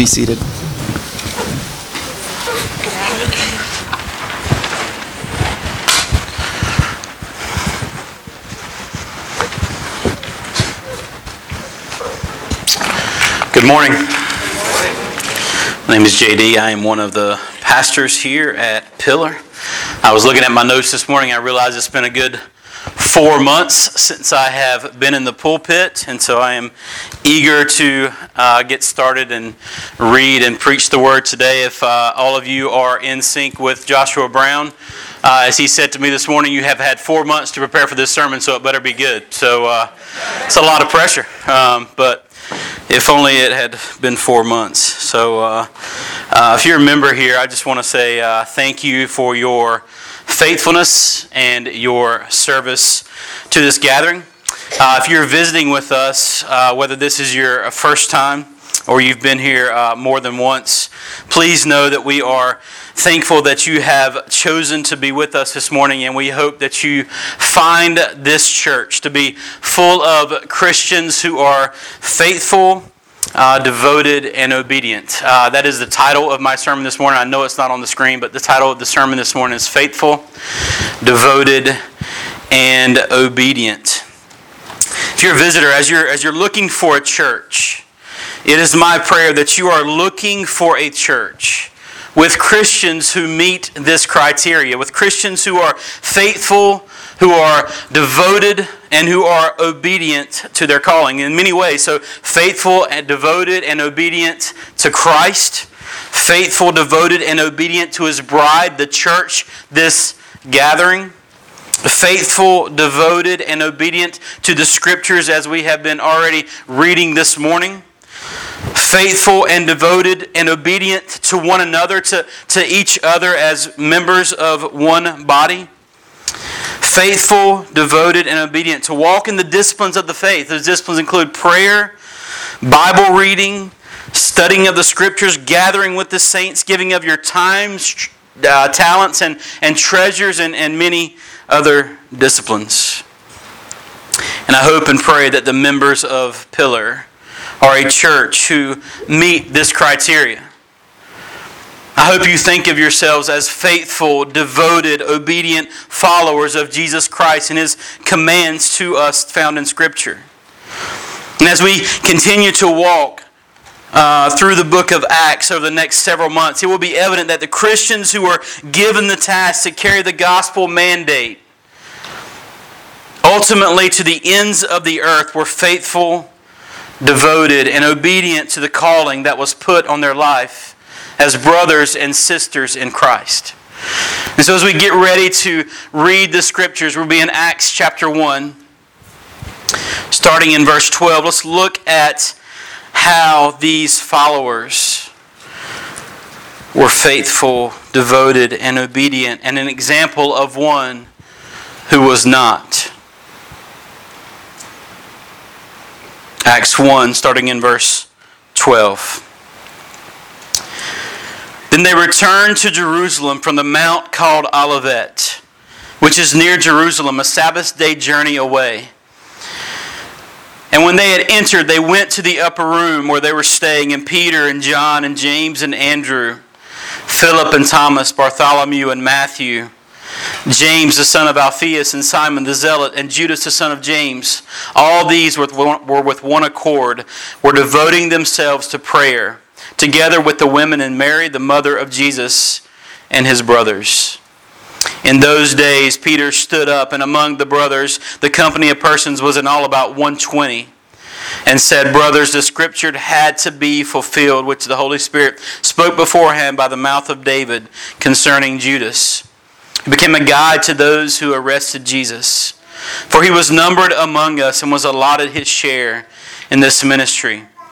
be seated. Good morning. My name is JD. I am one of the pastors here at Pillar. I was looking at my notes this morning. I realized it's been a good four months since I have been in the pulpit, and so I am eager to uh, get started and read and preach the word today. If uh, all of you are in sync with Joshua Brown, uh, as he said to me this morning, you have had four months to prepare for this sermon, so it better be good. So uh, it's a lot of pressure, um, but if only it had been four months. So, uh, uh, if you're a member here, I just want to say thank you for your faithfulness and your service to this gathering. Uh, if you're visiting with us, uh, whether this is your first time or you've been here uh, more than once, please know that we are thankful that you have chosen to be with us this morning, and we hope that you find this church to be full of Christians who are faithful. Uh, devoted and obedient. Uh, that is the title of my sermon this morning. I know it's not on the screen, but the title of the sermon this morning is Faithful, Devoted, and Obedient. If you're a visitor, as you're, as you're looking for a church, it is my prayer that you are looking for a church with Christians who meet this criteria, with Christians who are faithful, who are devoted, and who are obedient to their calling in many ways. So, faithful and devoted and obedient to Christ, faithful, devoted, and obedient to his bride, the church, this gathering. Faithful, devoted, and obedient to the scriptures as we have been already reading this morning faithful and devoted and obedient to one another, to, to each other as members of one body. Faithful, devoted, and obedient to walk in the disciplines of the faith. Those disciplines include prayer, Bible reading, studying of the scriptures, gathering with the saints, giving of your times, uh, talents, and, and treasures, and, and many other disciplines. And I hope and pray that the members of Pillar are a church who meet this criteria. I hope you think of yourselves as faithful, devoted, obedient followers of Jesus Christ and His commands to us found in Scripture. And as we continue to walk uh, through the book of Acts over the next several months, it will be evident that the Christians who were given the task to carry the gospel mandate ultimately to the ends of the earth were faithful, devoted, and obedient to the calling that was put on their life as brothers and sisters in Christ. And so, as we get ready to read the scriptures, we'll be in Acts chapter 1, starting in verse 12. Let's look at how these followers were faithful, devoted, and obedient, and an example of one who was not. Acts 1, starting in verse 12. Then they returned to Jerusalem from the mount called Olivet, which is near Jerusalem, a Sabbath day journey away. And when they had entered, they went to the upper room where they were staying, and Peter and John and James and Andrew, Philip and Thomas, Bartholomew and Matthew, James the son of Alphaeus and Simon the Zealot and Judas the son of James. All these were with one accord, were devoting themselves to prayer together with the women and Mary, the mother of Jesus, and his brothers. In those days, Peter stood up, and among the brothers, the company of persons was in all about 120, and said, Brothers, the scripture had to be fulfilled, which the Holy Spirit spoke beforehand by the mouth of David concerning Judas. It became a guide to those who arrested Jesus. For he was numbered among us and was allotted his share in this ministry.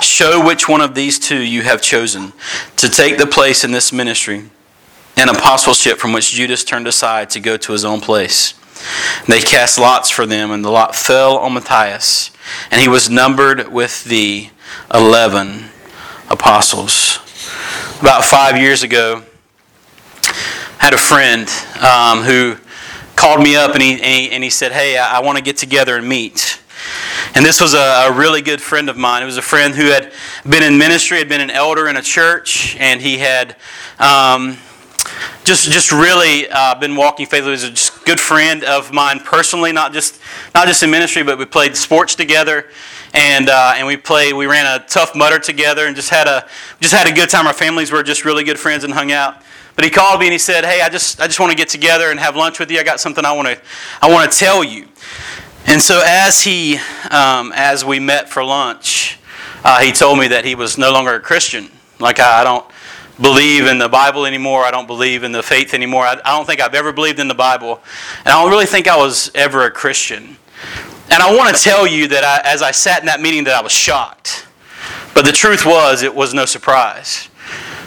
show which one of these two you have chosen to take the place in this ministry and apostleship from which Judas turned aside to go to his own place. They cast lots for them, and the lot fell on Matthias, and he was numbered with the eleven apostles. About five years ago, I had a friend um, who called me up and he, and he, and he said, Hey, I, I want to get together and meet. And this was a, a, really good friend of mine. It was a friend who had been in ministry, had been an elder in a church, and he had um, just just really uh, been walking faithfully. He was a good friend of mine personally, not just not just in ministry, but we played sports together, and uh, and we played. We ran a Tough Mudder together, and just had a just had a good time. Our families were just really good friends and hung out. But he called me and he said, "Hey, I just I just want to get together and have lunch with you. I got something I want to I want to tell you." And so as he um, as we met for lunch, uh, he told me that he was no longer a Christian. Like I, don't believe in the Bible anymore. I don't believe in the faith anymore. I, I don't think I've ever believed in the Bible, and I don't really think I was ever a Christian. And I want to tell you that I, as I sat in that meeting, that I was shocked. But the truth was, it was no surprise.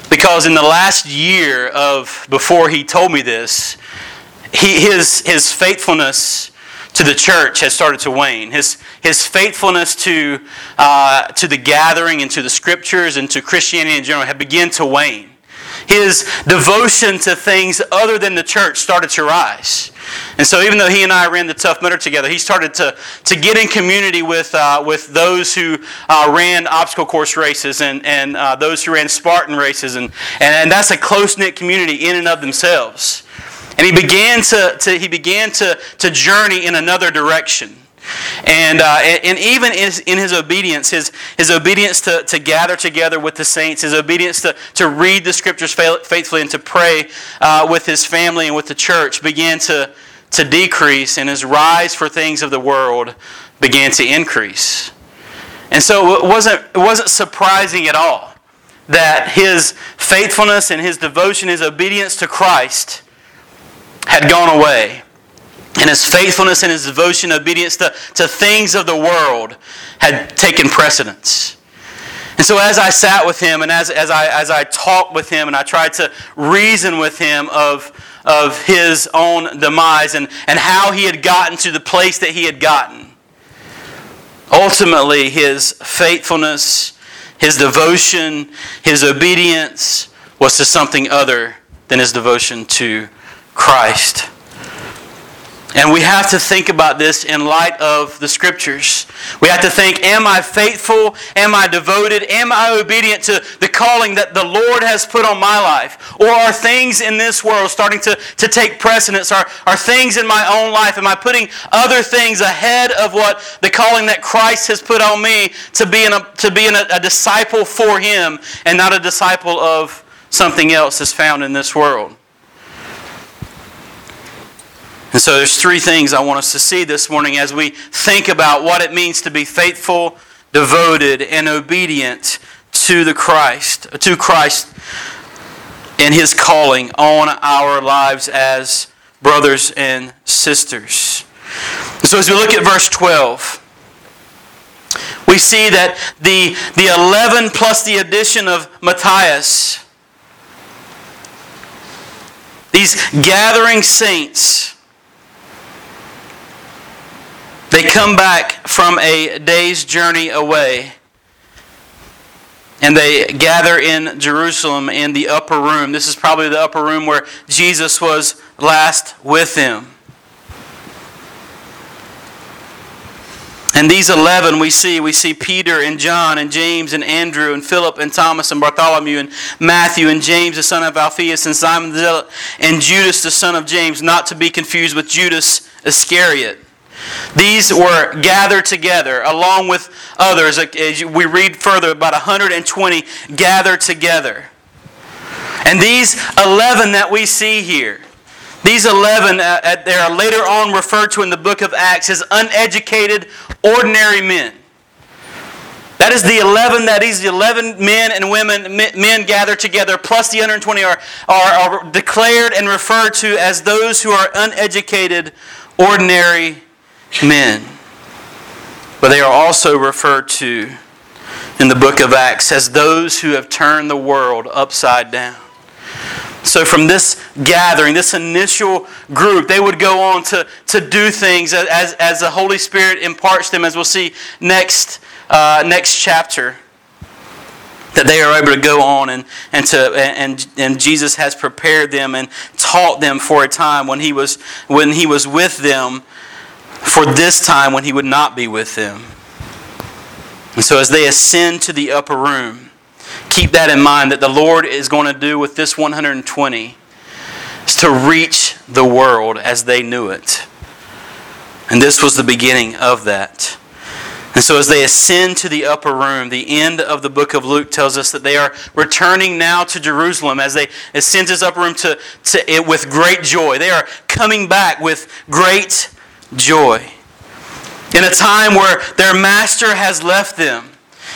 Because in the last year of before he told me this, he, his, his faithfulness to the church has started to wane. His, his faithfulness to, uh, to the gathering and to the scriptures and to Christianity in general had begun to wane. His devotion to things other than the church started to rise. And so, even though he and I ran the Tough Mudder together, he started to, to get in community with, uh, with those who uh, ran obstacle course races and, and uh, those who ran Spartan races. And, and that's a close knit community in and of themselves. And he began to, to, he began to, to journey in another direction. And, uh, and even in his obedience, his, his obedience to, to gather together with the saints, his obedience to, to read the scriptures faithfully and to pray uh, with his family and with the church began to, to decrease, and his rise for things of the world began to increase. And so it wasn't, it wasn't surprising at all that his faithfulness and his devotion, his obedience to Christ had gone away and his faithfulness and his devotion, obedience to, to things of the world had taken precedence. And so as I sat with him and as, as, I, as I talked with him and I tried to reason with him of, of his own demise and, and how he had gotten to the place that he had gotten, ultimately his faithfulness, his devotion, his obedience was to something other than his devotion to Christ. And we have to think about this in light of the scriptures. We have to think Am I faithful? Am I devoted? Am I obedient to the calling that the Lord has put on my life? Or are things in this world starting to, to take precedence? Are, are things in my own life? Am I putting other things ahead of what the calling that Christ has put on me to be, in a, to be in a, a disciple for Him and not a disciple of something else that's found in this world? And so there's three things I want us to see this morning as we think about what it means to be faithful, devoted, and obedient to the Christ, to Christ and his calling on our lives as brothers and sisters. So as we look at verse 12, we see that the, the 11 plus the addition of Matthias, these gathering saints, they come back from a day's journey away and they gather in Jerusalem in the upper room. This is probably the upper room where Jesus was last with them. And these 11 we see, we see Peter and John and James and Andrew and Philip and Thomas and Bartholomew and Matthew and James the son of Alphaeus and Simon the Zealot and Judas the son of James, not to be confused with Judas Iscariot. These were gathered together along with others. As we read further, about 120 gathered together. And these 11 that we see here, these 11, uh, they are later on referred to in the book of Acts as uneducated, ordinary men. That is the 11, that is the 11 men and women, men gathered together, plus the 120 are, are, are declared and referred to as those who are uneducated, ordinary men. But they are also referred to in the book of Acts as those who have turned the world upside down. So, from this gathering, this initial group, they would go on to, to do things as, as the Holy Spirit imparts them, as we'll see next, uh, next chapter. That they are able to go on and, and, to, and, and Jesus has prepared them and taught them for a time when he was, when he was with them for this time when he would not be with them. And so, as they ascend to the upper room, keep that in mind that the Lord is going to do with this 120 is to reach the world as they knew it. And this was the beginning of that. And so, as they ascend to the upper room, the end of the book of Luke tells us that they are returning now to Jerusalem as they ascend to this upper room to, to it with great joy. They are coming back with great joy. In a time where their master has left them,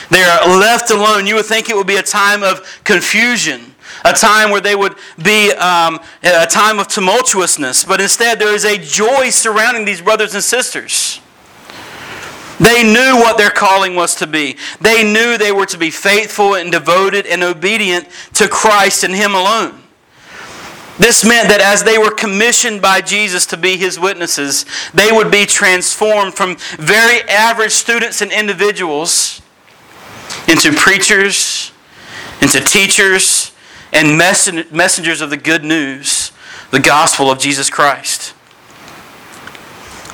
they are left alone. You would think it would be a time of confusion, a time where they would be um, a time of tumultuousness, but instead there is a joy surrounding these brothers and sisters. They knew what their calling was to be. They knew they were to be faithful and devoted and obedient to Christ and Him alone. This meant that as they were commissioned by Jesus to be his witnesses, they would be transformed from very average students and individuals into preachers, into teachers, and messengers of the good news, the gospel of Jesus Christ.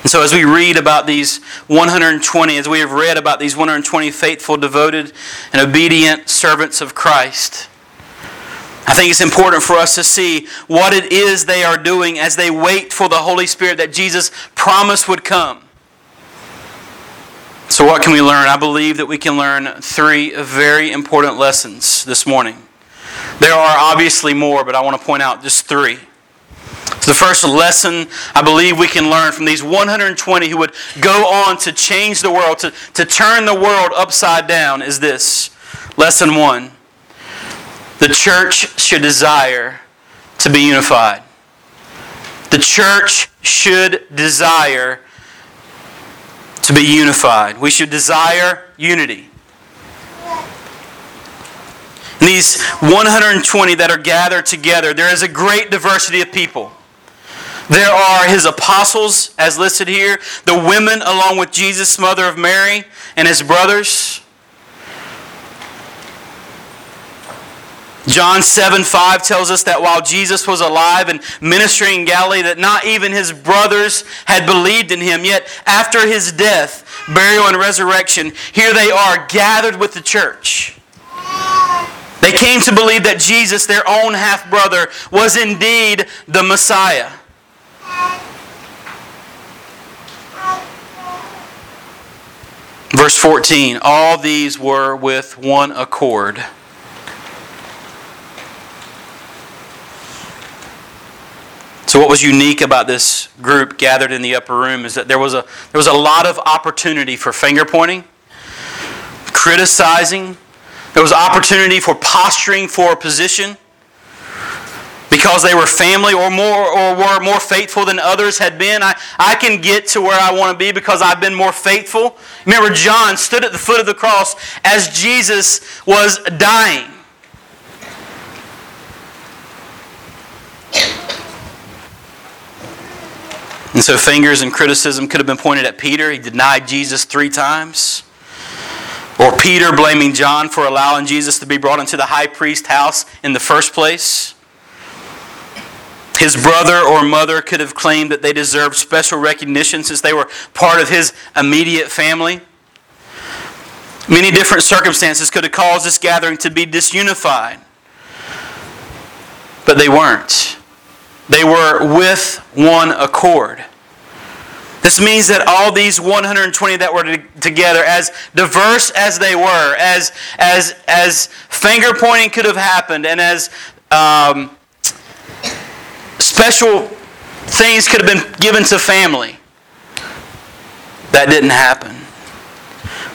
And so, as we read about these 120, as we have read about these 120 faithful, devoted, and obedient servants of Christ, I think it's important for us to see what it is they are doing as they wait for the Holy Spirit that Jesus promised would come. So, what can we learn? I believe that we can learn three very important lessons this morning. There are obviously more, but I want to point out just three. So the first lesson I believe we can learn from these 120 who would go on to change the world, to, to turn the world upside down, is this. Lesson one the church should desire to be unified. The church should desire to be unified. We should desire unity. these 120 that are gathered together, there is a great diversity of people. There are his apostles, as listed here, the women, along with Jesus, mother of Mary, and his brothers. John 7 5 tells us that while Jesus was alive and ministering in Galilee, that not even his brothers had believed in him. Yet after his death, burial, and resurrection, here they are gathered with the church. They came to believe that Jesus, their own half brother, was indeed the Messiah. Verse 14 All these were with one accord So, what was unique about this group gathered in the upper room is that there was a, there was a lot of opportunity for finger pointing, criticizing, there was opportunity for posturing for a position because they were family or more or were more faithful than others had been. I, I can get to where I want to be because I've been more faithful. Remember, John stood at the foot of the cross as Jesus was dying. And so fingers and criticism could have been pointed at Peter. He denied Jesus three times. Or Peter blaming John for allowing Jesus to be brought into the high priest house in the first place. His brother or mother could have claimed that they deserved special recognition since they were part of his immediate family. Many different circumstances could have caused this gathering to be disunified. But they weren't. They were with one accord. This means that all these 120 that were together, as diverse as they were, as, as, as finger pointing could have happened, and as um, special things could have been given to family, that didn't happen.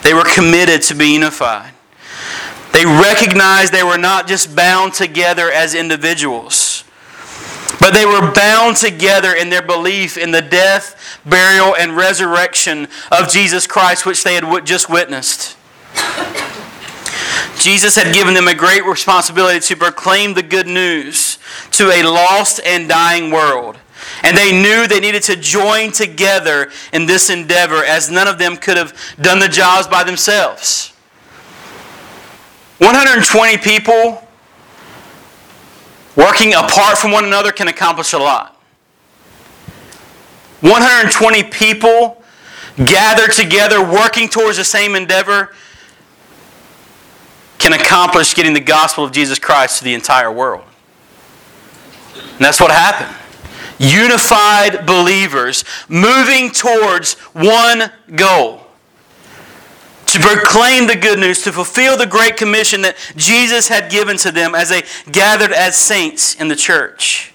They were committed to be unified. They recognized they were not just bound together as individuals but they were bound together in their belief in the death, burial, and resurrection of Jesus Christ, which they had just witnessed. Jesus had given them a great responsibility to proclaim the good news to a lost and dying world. And they knew they needed to join together in this endeavor, as none of them could have done the jobs by themselves. 120 people working apart from one another can accomplish a lot. 120 people gathered together working towards the same endeavor can accomplish getting the gospel of Jesus Christ to the entire world. And that's what happened. Unified believers moving towards one goal to proclaim the good news, to fulfill the great commission that Jesus had given to them as they gathered as saints in the church.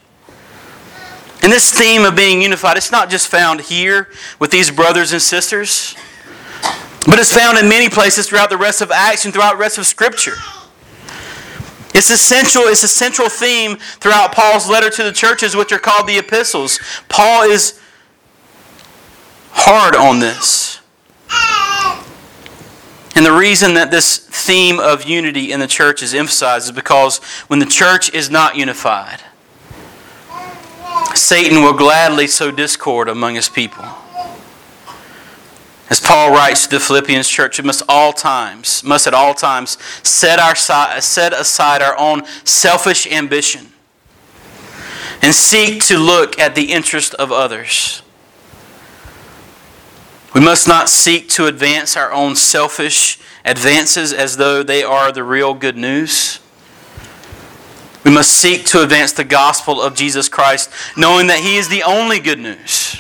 And this theme of being unified, it's not just found here with these brothers and sisters, but it's found in many places throughout the rest of Acts and throughout the rest of Scripture. It's essential, it's a central theme throughout Paul's letter to the churches, which are called the epistles. Paul is hard on this. And the reason that this theme of unity in the church is emphasized is because when the church is not unified, Satan will gladly sow discord among his people. As Paul writes to the Philippians church, we must all times, must at all times set, our, set aside our own selfish ambition and seek to look at the interest of others. We must not seek to advance our own selfish advances as though they are the real good news. We must seek to advance the gospel of Jesus Christ, knowing that He is the only good news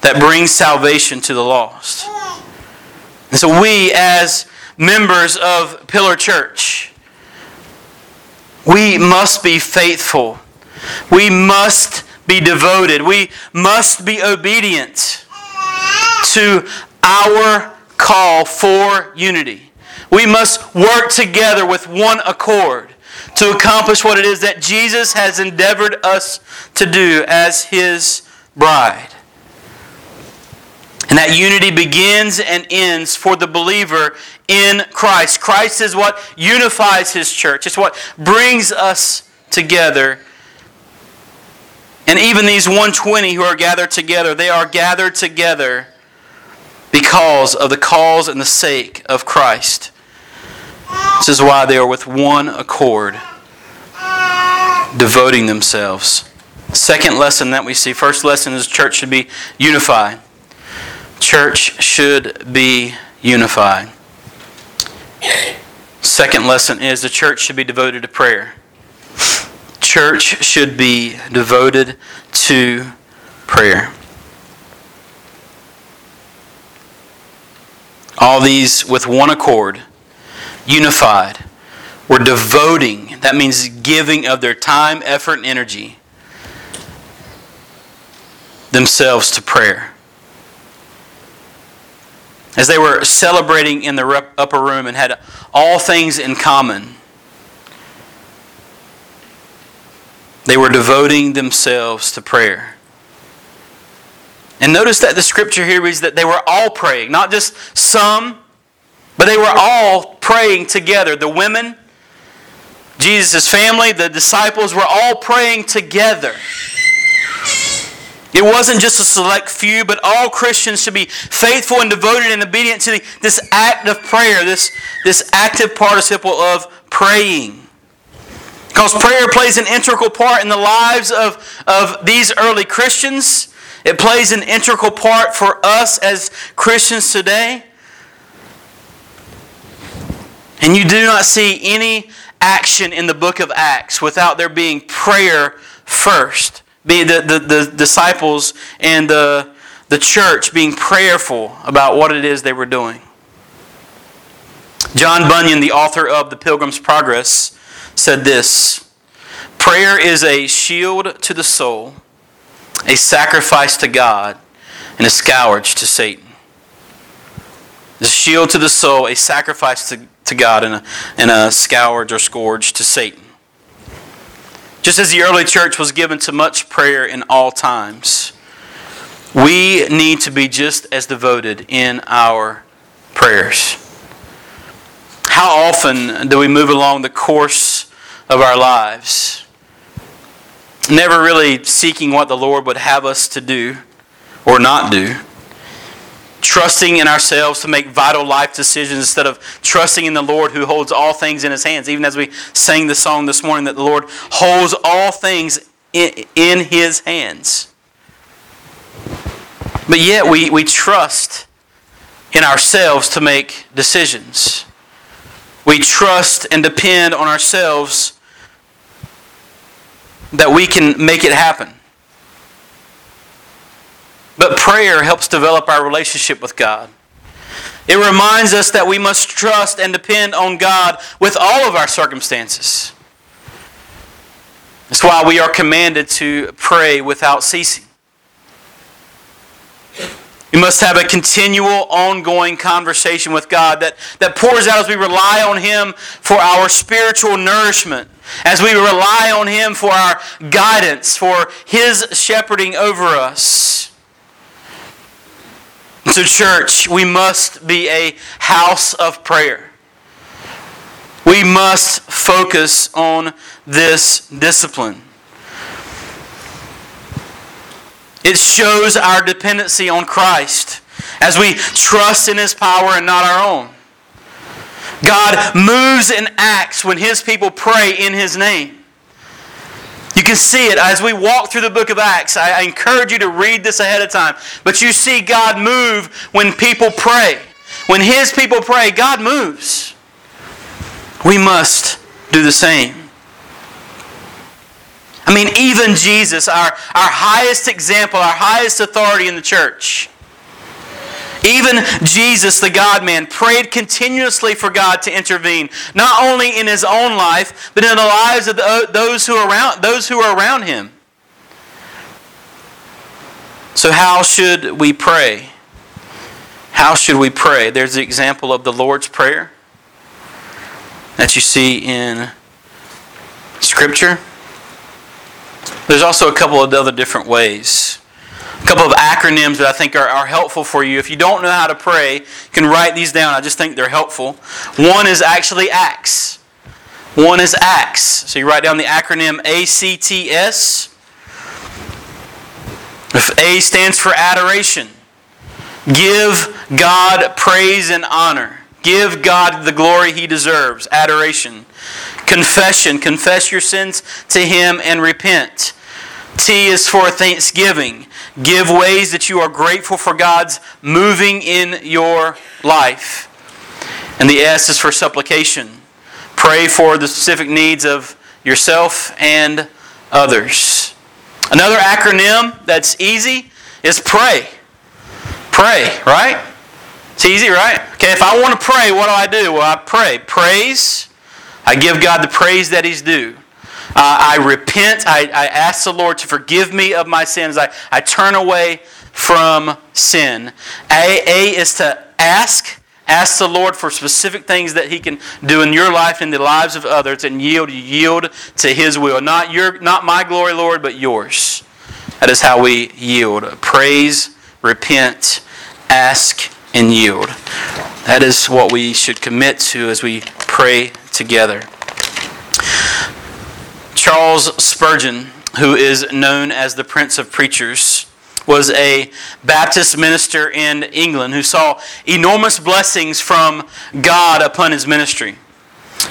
that brings salvation to the lost. And so, we, as members of Pillar Church, we must be faithful. We must be devoted. We must be obedient to our call for unity. We must work together with one accord to accomplish what it is that Jesus has endeavored us to do as His bride. And that unity begins and ends for the believer in Christ. Christ is what unifies His church, it's what brings us together. And even these 120 who are gathered together, they are gathered together because of the cause and the sake of Christ. This is why they are with one accord, devoting themselves. Second lesson that we see first lesson is church should be unified. Church should be unified. Second lesson is the church should be devoted to prayer. Church should be devoted to prayer. All these with one accord, unified, were devoting, that means giving of their time, effort, and energy, themselves to prayer. As they were celebrating in the upper room and had all things in common, they were devoting themselves to prayer. And notice that the scripture here reads that they were all praying, not just some, but they were all praying together. The women, Jesus' family, the disciples were all praying together. It wasn't just a select few, but all Christians should be faithful and devoted and obedient to this act of prayer, this, this active participle of praying. Because prayer plays an integral part in the lives of, of these early Christians. It plays an integral part for us as Christians today. And you do not see any action in the book of Acts without there being prayer first. Be the, the, the disciples and the the church being prayerful about what it is they were doing. John Bunyan, the author of The Pilgrim's Progress, said this Prayer is a shield to the soul, a sacrifice to God, and a scourge to Satan. The shield to the soul, a sacrifice to, to God, and a, and a scourge or scourge to Satan. Just as the early church was given to much prayer in all times, we need to be just as devoted in our prayers. How often do we move along the course of our lives, never really seeking what the Lord would have us to do or not do? Trusting in ourselves to make vital life decisions instead of trusting in the Lord who holds all things in His hands. Even as we sang the song this morning, that the Lord holds all things in, in His hands. But yet we, we trust in ourselves to make decisions. We trust and depend on ourselves that we can make it happen. But prayer helps develop our relationship with God. It reminds us that we must trust and depend on God with all of our circumstances. That's why we are commanded to pray without ceasing. We must have a continual, ongoing conversation with God that, that pours out as we rely on Him for our spiritual nourishment, as we rely on Him for our guidance, for His shepherding over us. So, church, we must be a house of prayer. We must focus on this discipline. It shows our dependency on Christ as we trust in His power and not our own. God moves and acts when His people pray in His name. You can see it as we walk through the book of Acts. I encourage you to read this ahead of time. But you see God move when people pray. When His people pray, God moves. We must do the same. I mean, even Jesus, our, our highest example, our highest authority in the church, even Jesus, the God man, prayed continuously for God to intervene, not only in his own life, but in the lives of the, uh, those, who around, those who are around him. So, how should we pray? How should we pray? There's the example of the Lord's Prayer that you see in Scripture. There's also a couple of other different ways. A couple of acronyms that I think are, are helpful for you. If you don't know how to pray, you can write these down. I just think they're helpful. One is actually ACTS. One is ACTS. So you write down the acronym ACTS. If A stands for adoration, give God praise and honor. Give God the glory He deserves. Adoration. Confession. Confess your sins to Him and repent. T is for thanksgiving. Give ways that you are grateful for God's moving in your life. And the S is for supplication. Pray for the specific needs of yourself and others. Another acronym that's easy is pray. Pray, right? It's easy, right? Okay, if I want to pray, what do I do? Well, I pray. Praise. I give God the praise that He's due. Uh, I repent. I, I ask the Lord to forgive me of my sins. I, I turn away from sin. A, A is to ask. Ask the Lord for specific things that He can do in your life and the lives of others and yield, yield to His will. Not, your, not my glory, Lord, but yours. That is how we yield. Praise, repent, ask, and yield. That is what we should commit to as we pray together. Charles Spurgeon, who is known as the Prince of Preachers, was a Baptist minister in England who saw enormous blessings from God upon his ministry.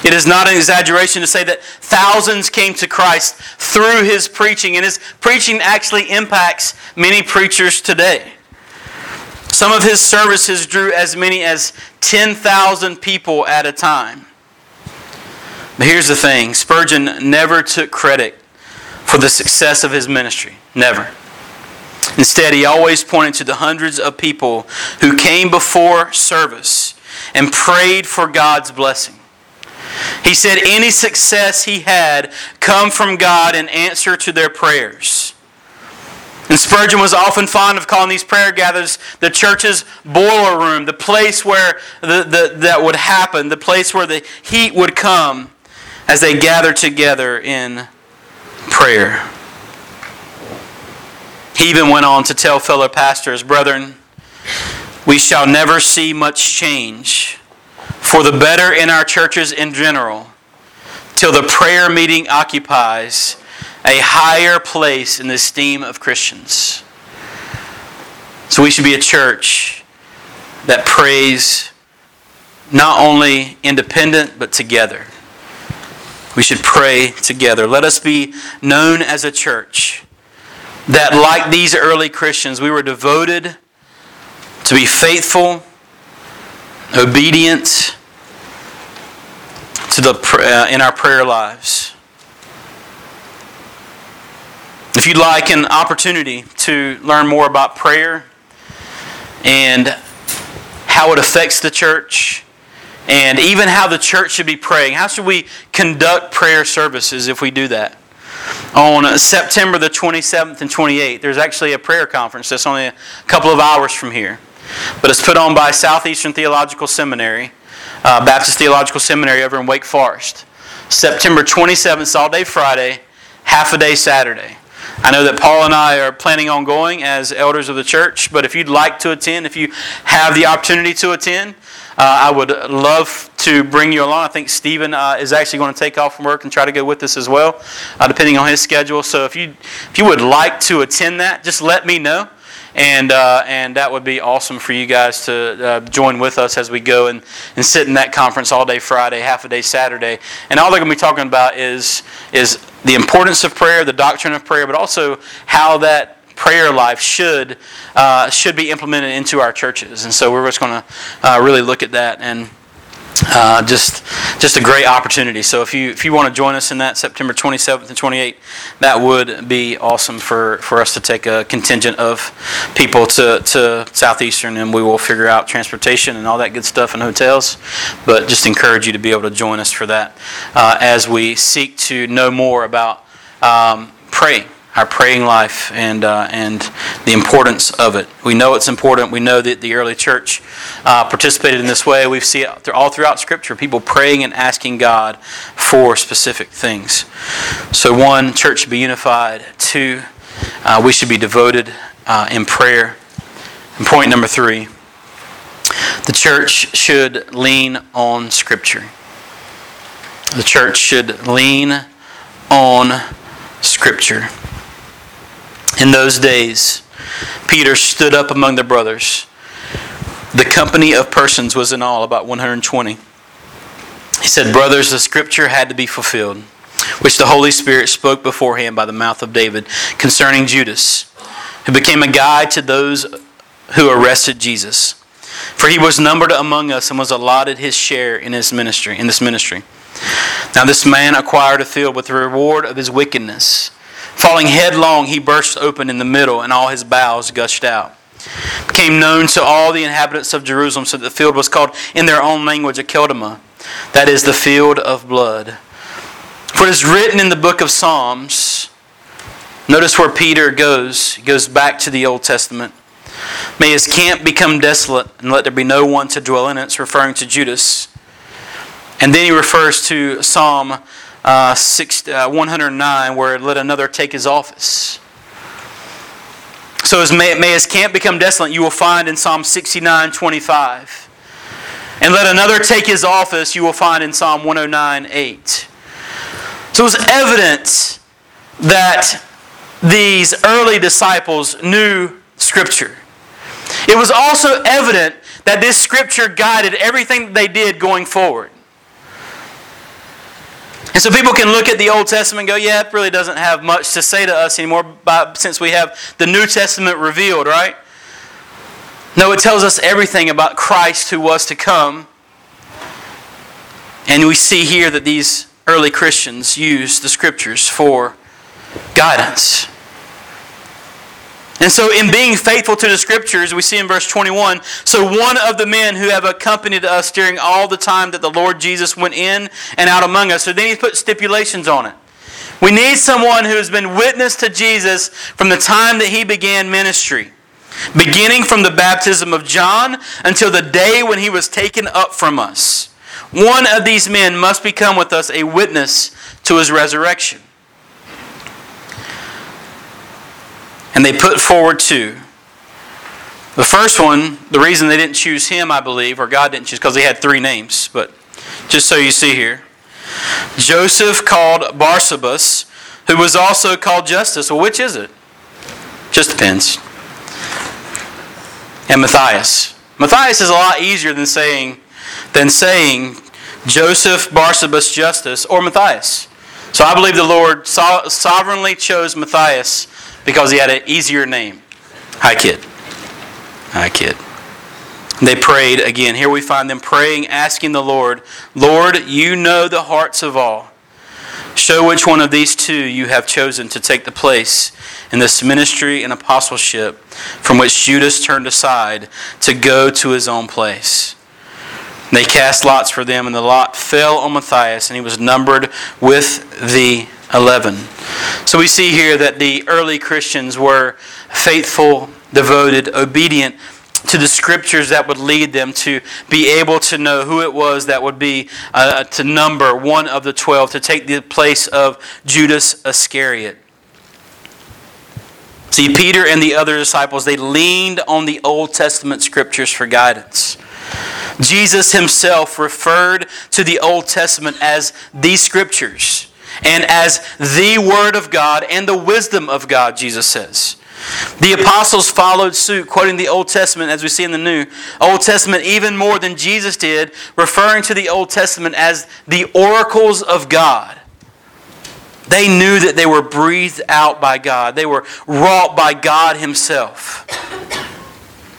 It is not an exaggeration to say that thousands came to Christ through his preaching, and his preaching actually impacts many preachers today. Some of his services drew as many as 10,000 people at a time. But here's the thing Spurgeon never took credit for the success of his ministry. Never. Instead, he always pointed to the hundreds of people who came before service and prayed for God's blessing. He said any success he had come from God in answer to their prayers. And Spurgeon was often fond of calling these prayer gatherings the church's boiler room, the place where the, the, that would happen, the place where the heat would come as they gathered together in prayer. He even went on to tell fellow pastors, Brethren, we shall never see much change for the better in our churches in general till the prayer meeting occupies a higher place in the esteem of Christians. So we should be a church that prays not only independent but together. We should pray together. Let us be known as a church that, like these early Christians, we were devoted to be faithful, obedient to the uh, in our prayer lives. If you'd like an opportunity to learn more about prayer and how it affects the church, and even how the church should be praying, how should we conduct prayer services if we do that? On September the 27th and 28th, there's actually a prayer conference that's only a couple of hours from here. But it's put on by Southeastern Theological Seminary, uh, Baptist Theological Seminary over in Wake Forest. September 27th, all day Friday, half a day Saturday. I know that Paul and I are planning on going as elders of the church, but if you'd like to attend, if you have the opportunity to attend, I would love to bring you along. I think Stephen uh, is actually going to take off from work and try to go with us as well, uh, depending on his schedule. So if you if you would like to attend that, just let me know and uh, and that would be awesome for you guys to uh, join with us as we go and, and sit in that conference all day Friday, half a day Saturday, and all they're going to be talking about is is the importance of prayer, the doctrine of prayer, but also how that prayer life should uh, should be implemented into our churches. And so we're just going to uh, really look at that and uh, just just a great opportunity. So if you if you want to join us in that September 27th and 28th, that would be awesome for, for us to take a contingent of people to, to Southeastern, and we will figure out transportation and all that good stuff and hotels. But just encourage you to be able to join us for that uh, as we seek to know more about um, praying our praying life and, uh, and the importance of it. We know it's important. We know that the early church uh, participated in this way. We see it all throughout Scripture people praying and asking God for specific things. So, one, church should be unified. Two, uh, we should be devoted uh, in prayer. And point number three, the church should lean on Scripture. The church should lean on Scripture. In those days, Peter stood up among the brothers. The company of persons was in all about 120. He said, Brothers, the scripture had to be fulfilled, which the Holy Spirit spoke beforehand by the mouth of David concerning Judas, who became a guide to those who arrested Jesus. For he was numbered among us and was allotted his share in his ministry, in this ministry. Now this man acquired a field with the reward of his wickedness. Falling headlong, he burst open in the middle, and all his bowels gushed out. Became known to all the inhabitants of Jerusalem, so that the field was called in their own language Akeldama, that is, the field of blood. For it is written in the book of Psalms, notice where Peter goes. He goes back to the Old Testament. May his camp become desolate, and let there be no one to dwell in it. It's referring to Judas. And then he refers to Psalm uh, six, uh, 109, where let another take his office. So as may, may his camp become desolate, you will find in Psalm 69, 25. And let another take his office, you will find in Psalm 109, 8. So it was evident that these early disciples knew Scripture. It was also evident that this Scripture guided everything they did going forward. And so people can look at the Old Testament and go, yeah, it really doesn't have much to say to us anymore by, since we have the New Testament revealed, right? No, it tells us everything about Christ who was to come. And we see here that these early Christians used the scriptures for guidance. And so, in being faithful to the scriptures, we see in verse 21 so one of the men who have accompanied us during all the time that the Lord Jesus went in and out among us. So then he put stipulations on it. We need someone who has been witness to Jesus from the time that he began ministry, beginning from the baptism of John until the day when he was taken up from us. One of these men must become with us a witness to his resurrection. And they put forward two. The first one, the reason they didn't choose him, I believe, or God didn't choose, because he had three names, but just so you see here. Joseph called Barsabas, who was also called Justus. Well, which is it? Just depends. And Matthias. Matthias is a lot easier than saying than saying Joseph, Barsabas, Justus, or Matthias. So I believe the Lord so- sovereignly chose Matthias because he had an easier name. Hi, kid. Hi, kid. They prayed again. Here we find them praying, asking the Lord, Lord, you know the hearts of all. Show which one of these two you have chosen to take the place in this ministry and apostleship from which Judas turned aside to go to his own place. They cast lots for them, and the lot fell on Matthias, and he was numbered with the eleven. So we see here that the early Christians were faithful, devoted, obedient to the scriptures that would lead them to be able to know who it was that would be uh, to number one of the twelve, to take the place of Judas Iscariot. See, Peter and the other disciples, they leaned on the Old Testament scriptures for guidance. Jesus himself referred to the Old Testament as the scriptures and as the Word of God and the wisdom of God, Jesus says. The apostles followed suit, quoting the Old Testament as we see in the New. Old Testament even more than Jesus did, referring to the Old Testament as the oracles of God. They knew that they were breathed out by God, they were wrought by God Himself.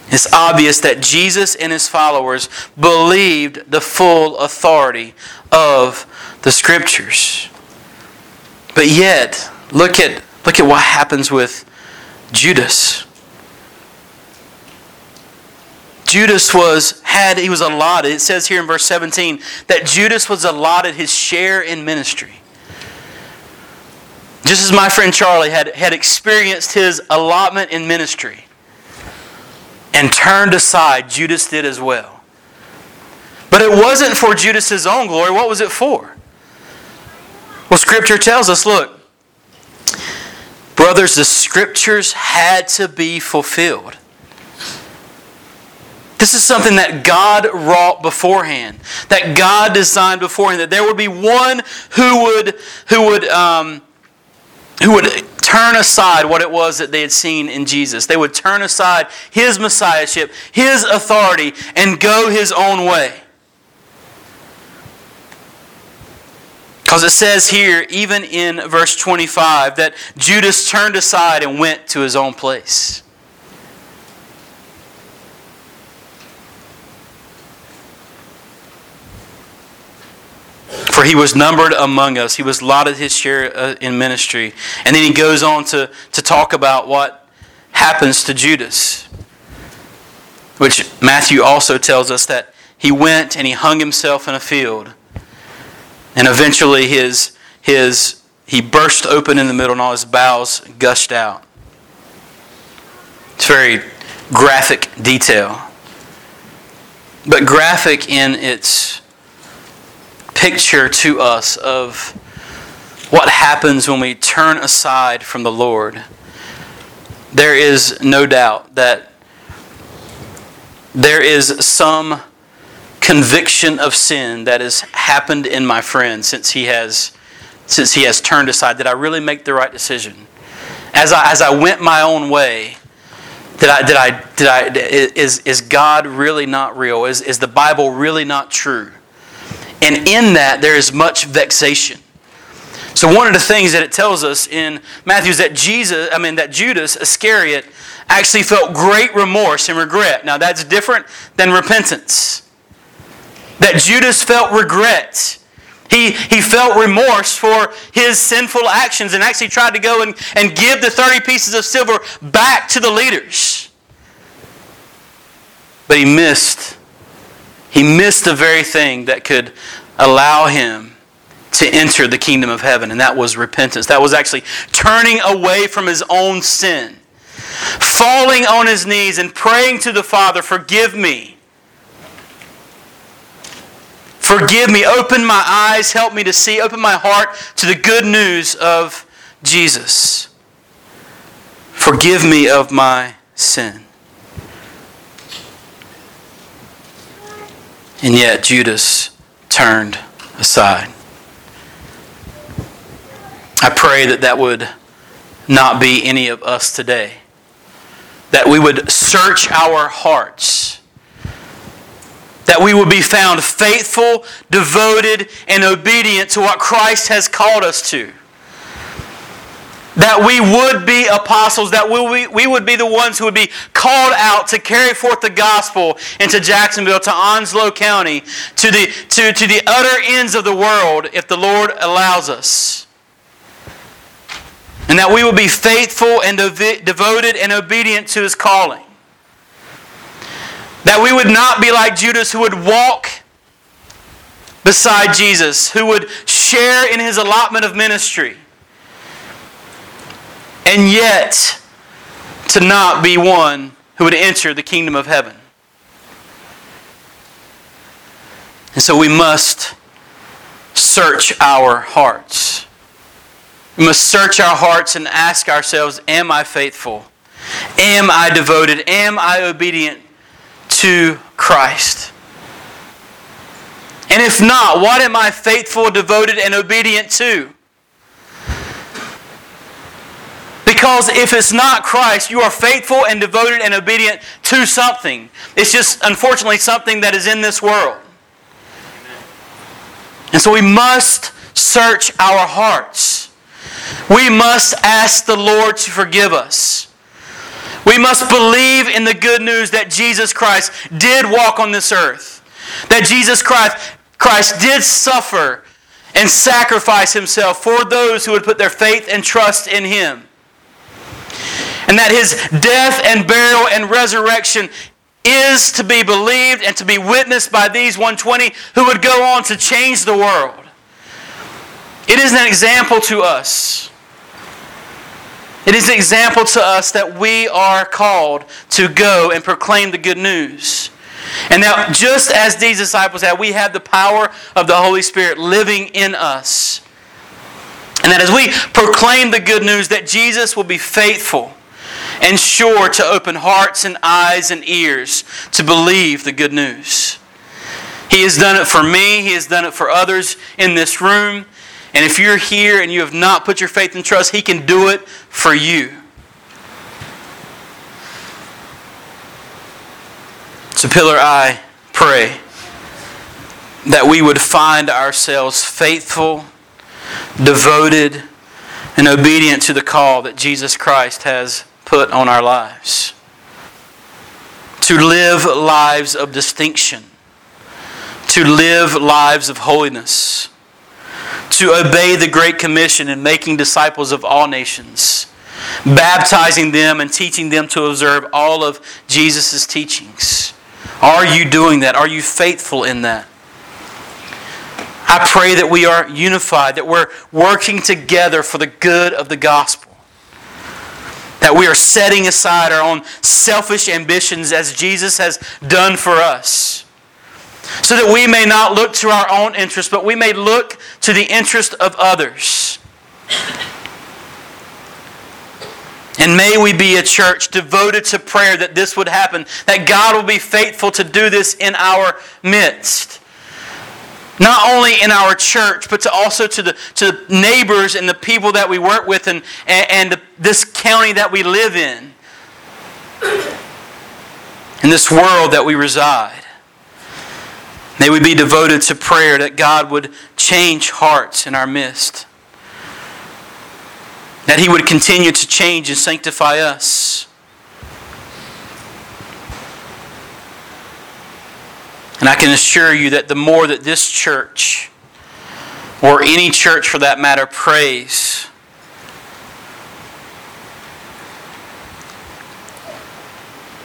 It's obvious that Jesus and His followers believed the full authority of the Scriptures. But yet, look at, look at what happens with Judas. Judas was had he was allotted. It says here in verse 17 that Judas was allotted his share in ministry. Just as my friend Charlie had, had experienced his allotment in ministry and turned aside, Judas did as well. But it wasn't for Judas's own glory. What was it for? Well, Scripture tells us look, Brothers, the scriptures had to be fulfilled. This is something that God wrought beforehand, that God designed beforehand, that there would be one who would, who would, um, who would turn aside what it was that they had seen in Jesus. They would turn aside his messiahship, his authority, and go his own way. Because it says here, even in verse 25, that Judas turned aside and went to his own place. For he was numbered among us. He was allotted his share uh, in ministry. And then he goes on to, to talk about what happens to Judas. Which Matthew also tells us that he went and he hung himself in a field. And eventually his, his, he burst open in the middle and all his bowels gushed out. It's very graphic detail. But graphic in its picture to us of what happens when we turn aside from the Lord. There is no doubt that there is some conviction of sin that has happened in my friend since he has since he has turned aside. Did i really make the right decision? As i as i went my own way did i did i did i is is god really not real? Is is the bible really not true? And in that there is much vexation. So one of the things that it tells us in matthew is that jesus i mean that judas iscariot actually felt great remorse and regret. Now that's different than repentance that Judas felt regret He, he felt remorse for his sinful actions and actually tried to go and, and give the 30 pieces of silver back to the leaders. But he missed. He missed the very thing that could allow him to enter the kingdom of heaven, and that was repentance. That was actually turning away from his own sin, falling on his knees and praying to the Father, Forgive me. Forgive me. Open my eyes. Help me to see. Open my heart to the good news of Jesus. Forgive me of my sin. And yet Judas turned aside. I pray that that would not be any of us today. That we would search our hearts. That we would be found faithful, devoted, and obedient to what Christ has called us to that we would be apostles, that we, we would be the ones who would be called out to carry forth the gospel into Jacksonville, to Onslow County, to the, to, to the utter ends of the world if the Lord allows us. And that we will be faithful and devoted and obedient to his calling. That we would not be like Judas who would walk beside Jesus, who would share in his allotment of ministry and yet to not be one who would enter the kingdom of heaven. And so we must search our hearts. We must search our hearts and ask ourselves Am I faithful? Am I devoted? Am I obedient to Christ? And if not, what am I faithful, devoted, and obedient to? Because if it's not Christ, you are faithful and devoted and obedient to something. It's just, unfortunately, something that is in this world. And so we must search our hearts. We must ask the Lord to forgive us. We must believe in the good news that Jesus Christ did walk on this earth, that Jesus Christ, Christ did suffer and sacrifice himself for those who would put their faith and trust in him and that his death and burial and resurrection is to be believed and to be witnessed by these 120 who would go on to change the world. It is an example to us. It is an example to us that we are called to go and proclaim the good news. And now, just as these disciples had, we have the power of the Holy Spirit living in us. And that as we proclaim the good news, that Jesus will be faithful and sure to open hearts and eyes and ears to believe the good news. He has done it for me, He has done it for others in this room. And if you're here and you have not put your faith and trust, He can do it for you. So, Pillar, I pray that we would find ourselves faithful, devoted, and obedient to the call that Jesus Christ has put on our lives. To live lives of distinction, to live lives of holiness, to obey the Great Commission in making disciples of all nations, baptizing them and teaching them to observe all of Jesus' teachings. Are you doing that? Are you faithful in that? I pray that we are unified, that we're working together for the good of the gospel. That we are setting aside our own selfish ambitions as Jesus has done for us. So that we may not look to our own interest, but we may look to the interest of others. And may we be a church devoted to prayer that this would happen, that God will be faithful to do this in our midst not only in our church, but to also to the to neighbors and the people that we work with and, and, and the, this county that we live in, in this world that we reside. May we be devoted to prayer that God would change hearts in our midst. That He would continue to change and sanctify us. And I can assure you that the more that this church or any church for that matter prays,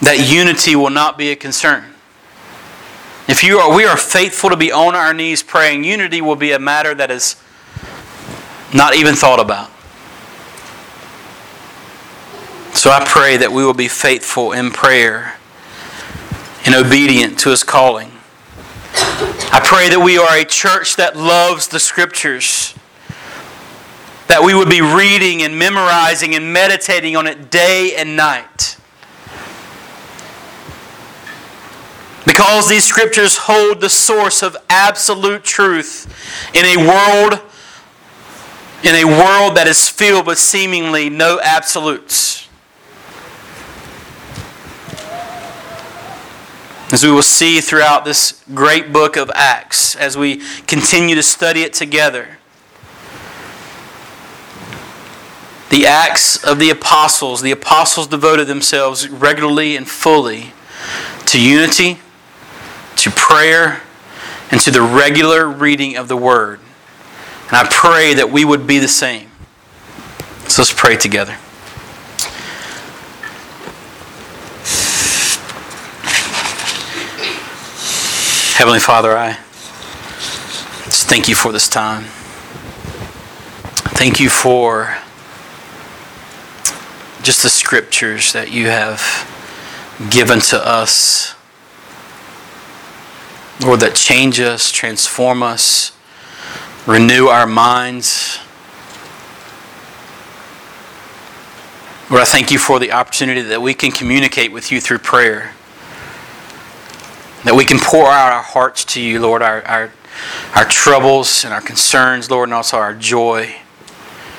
that unity will not be a concern. If you are, we are faithful to be on our knees praying, unity will be a matter that is not even thought about. So I pray that we will be faithful in prayer and obedient to His calling. I pray that we are a church that loves the Scriptures, that we would be reading and memorizing and meditating on it day and night. Because these Scriptures hold the source of absolute truth in a world in a world that is filled with seemingly no absolutes. As we will see throughout this great book of Acts, as we continue to study it together, the Acts of the Apostles, the Apostles devoted themselves regularly and fully to unity, to prayer, and to the regular reading of the Word. And I pray that we would be the same. So let's pray together. Heavenly Father, I just thank you for this time. Thank you for just the scriptures that you have given to us. Lord, that change us, transform us, renew our minds. Lord, I thank you for the opportunity that we can communicate with you through prayer. That we can pour out our hearts to you, Lord, our, our, our troubles and our concerns, Lord, and also our joy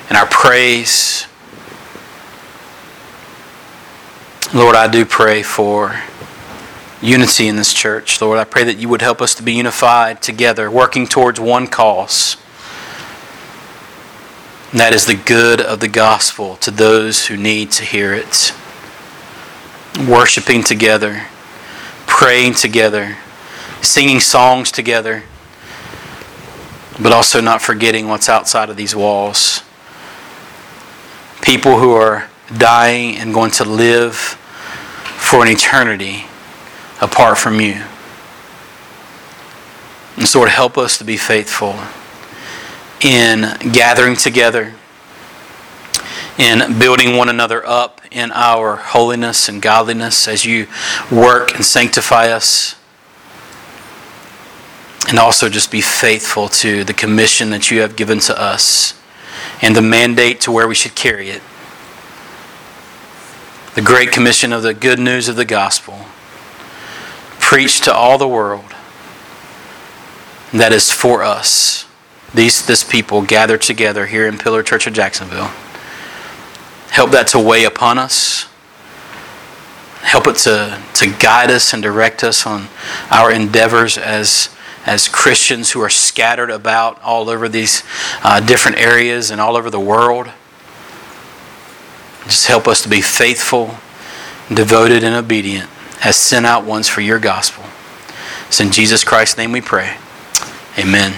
and our praise. Lord, I do pray for unity in this church. Lord, I pray that you would help us to be unified together, working towards one cause. And that is the good of the gospel to those who need to hear it. Worshiping together praying together, singing songs together, but also not forgetting what's outside of these walls. People who are dying and going to live for an eternity apart from you. And so, Lord, help us to be faithful in gathering together, in building one another up in our holiness and godliness as you work and sanctify us. And also just be faithful to the commission that you have given to us and the mandate to where we should carry it. The great commission of the good news of the gospel. Preach to all the world. That is for us. These, this people gathered together here in Pillar Church of Jacksonville. Help that to weigh upon us. Help it to, to guide us and direct us on our endeavors as, as Christians who are scattered about all over these uh, different areas and all over the world. Just help us to be faithful, devoted, and obedient as sent out ones for your gospel. It's in Jesus Christ's name we pray. Amen.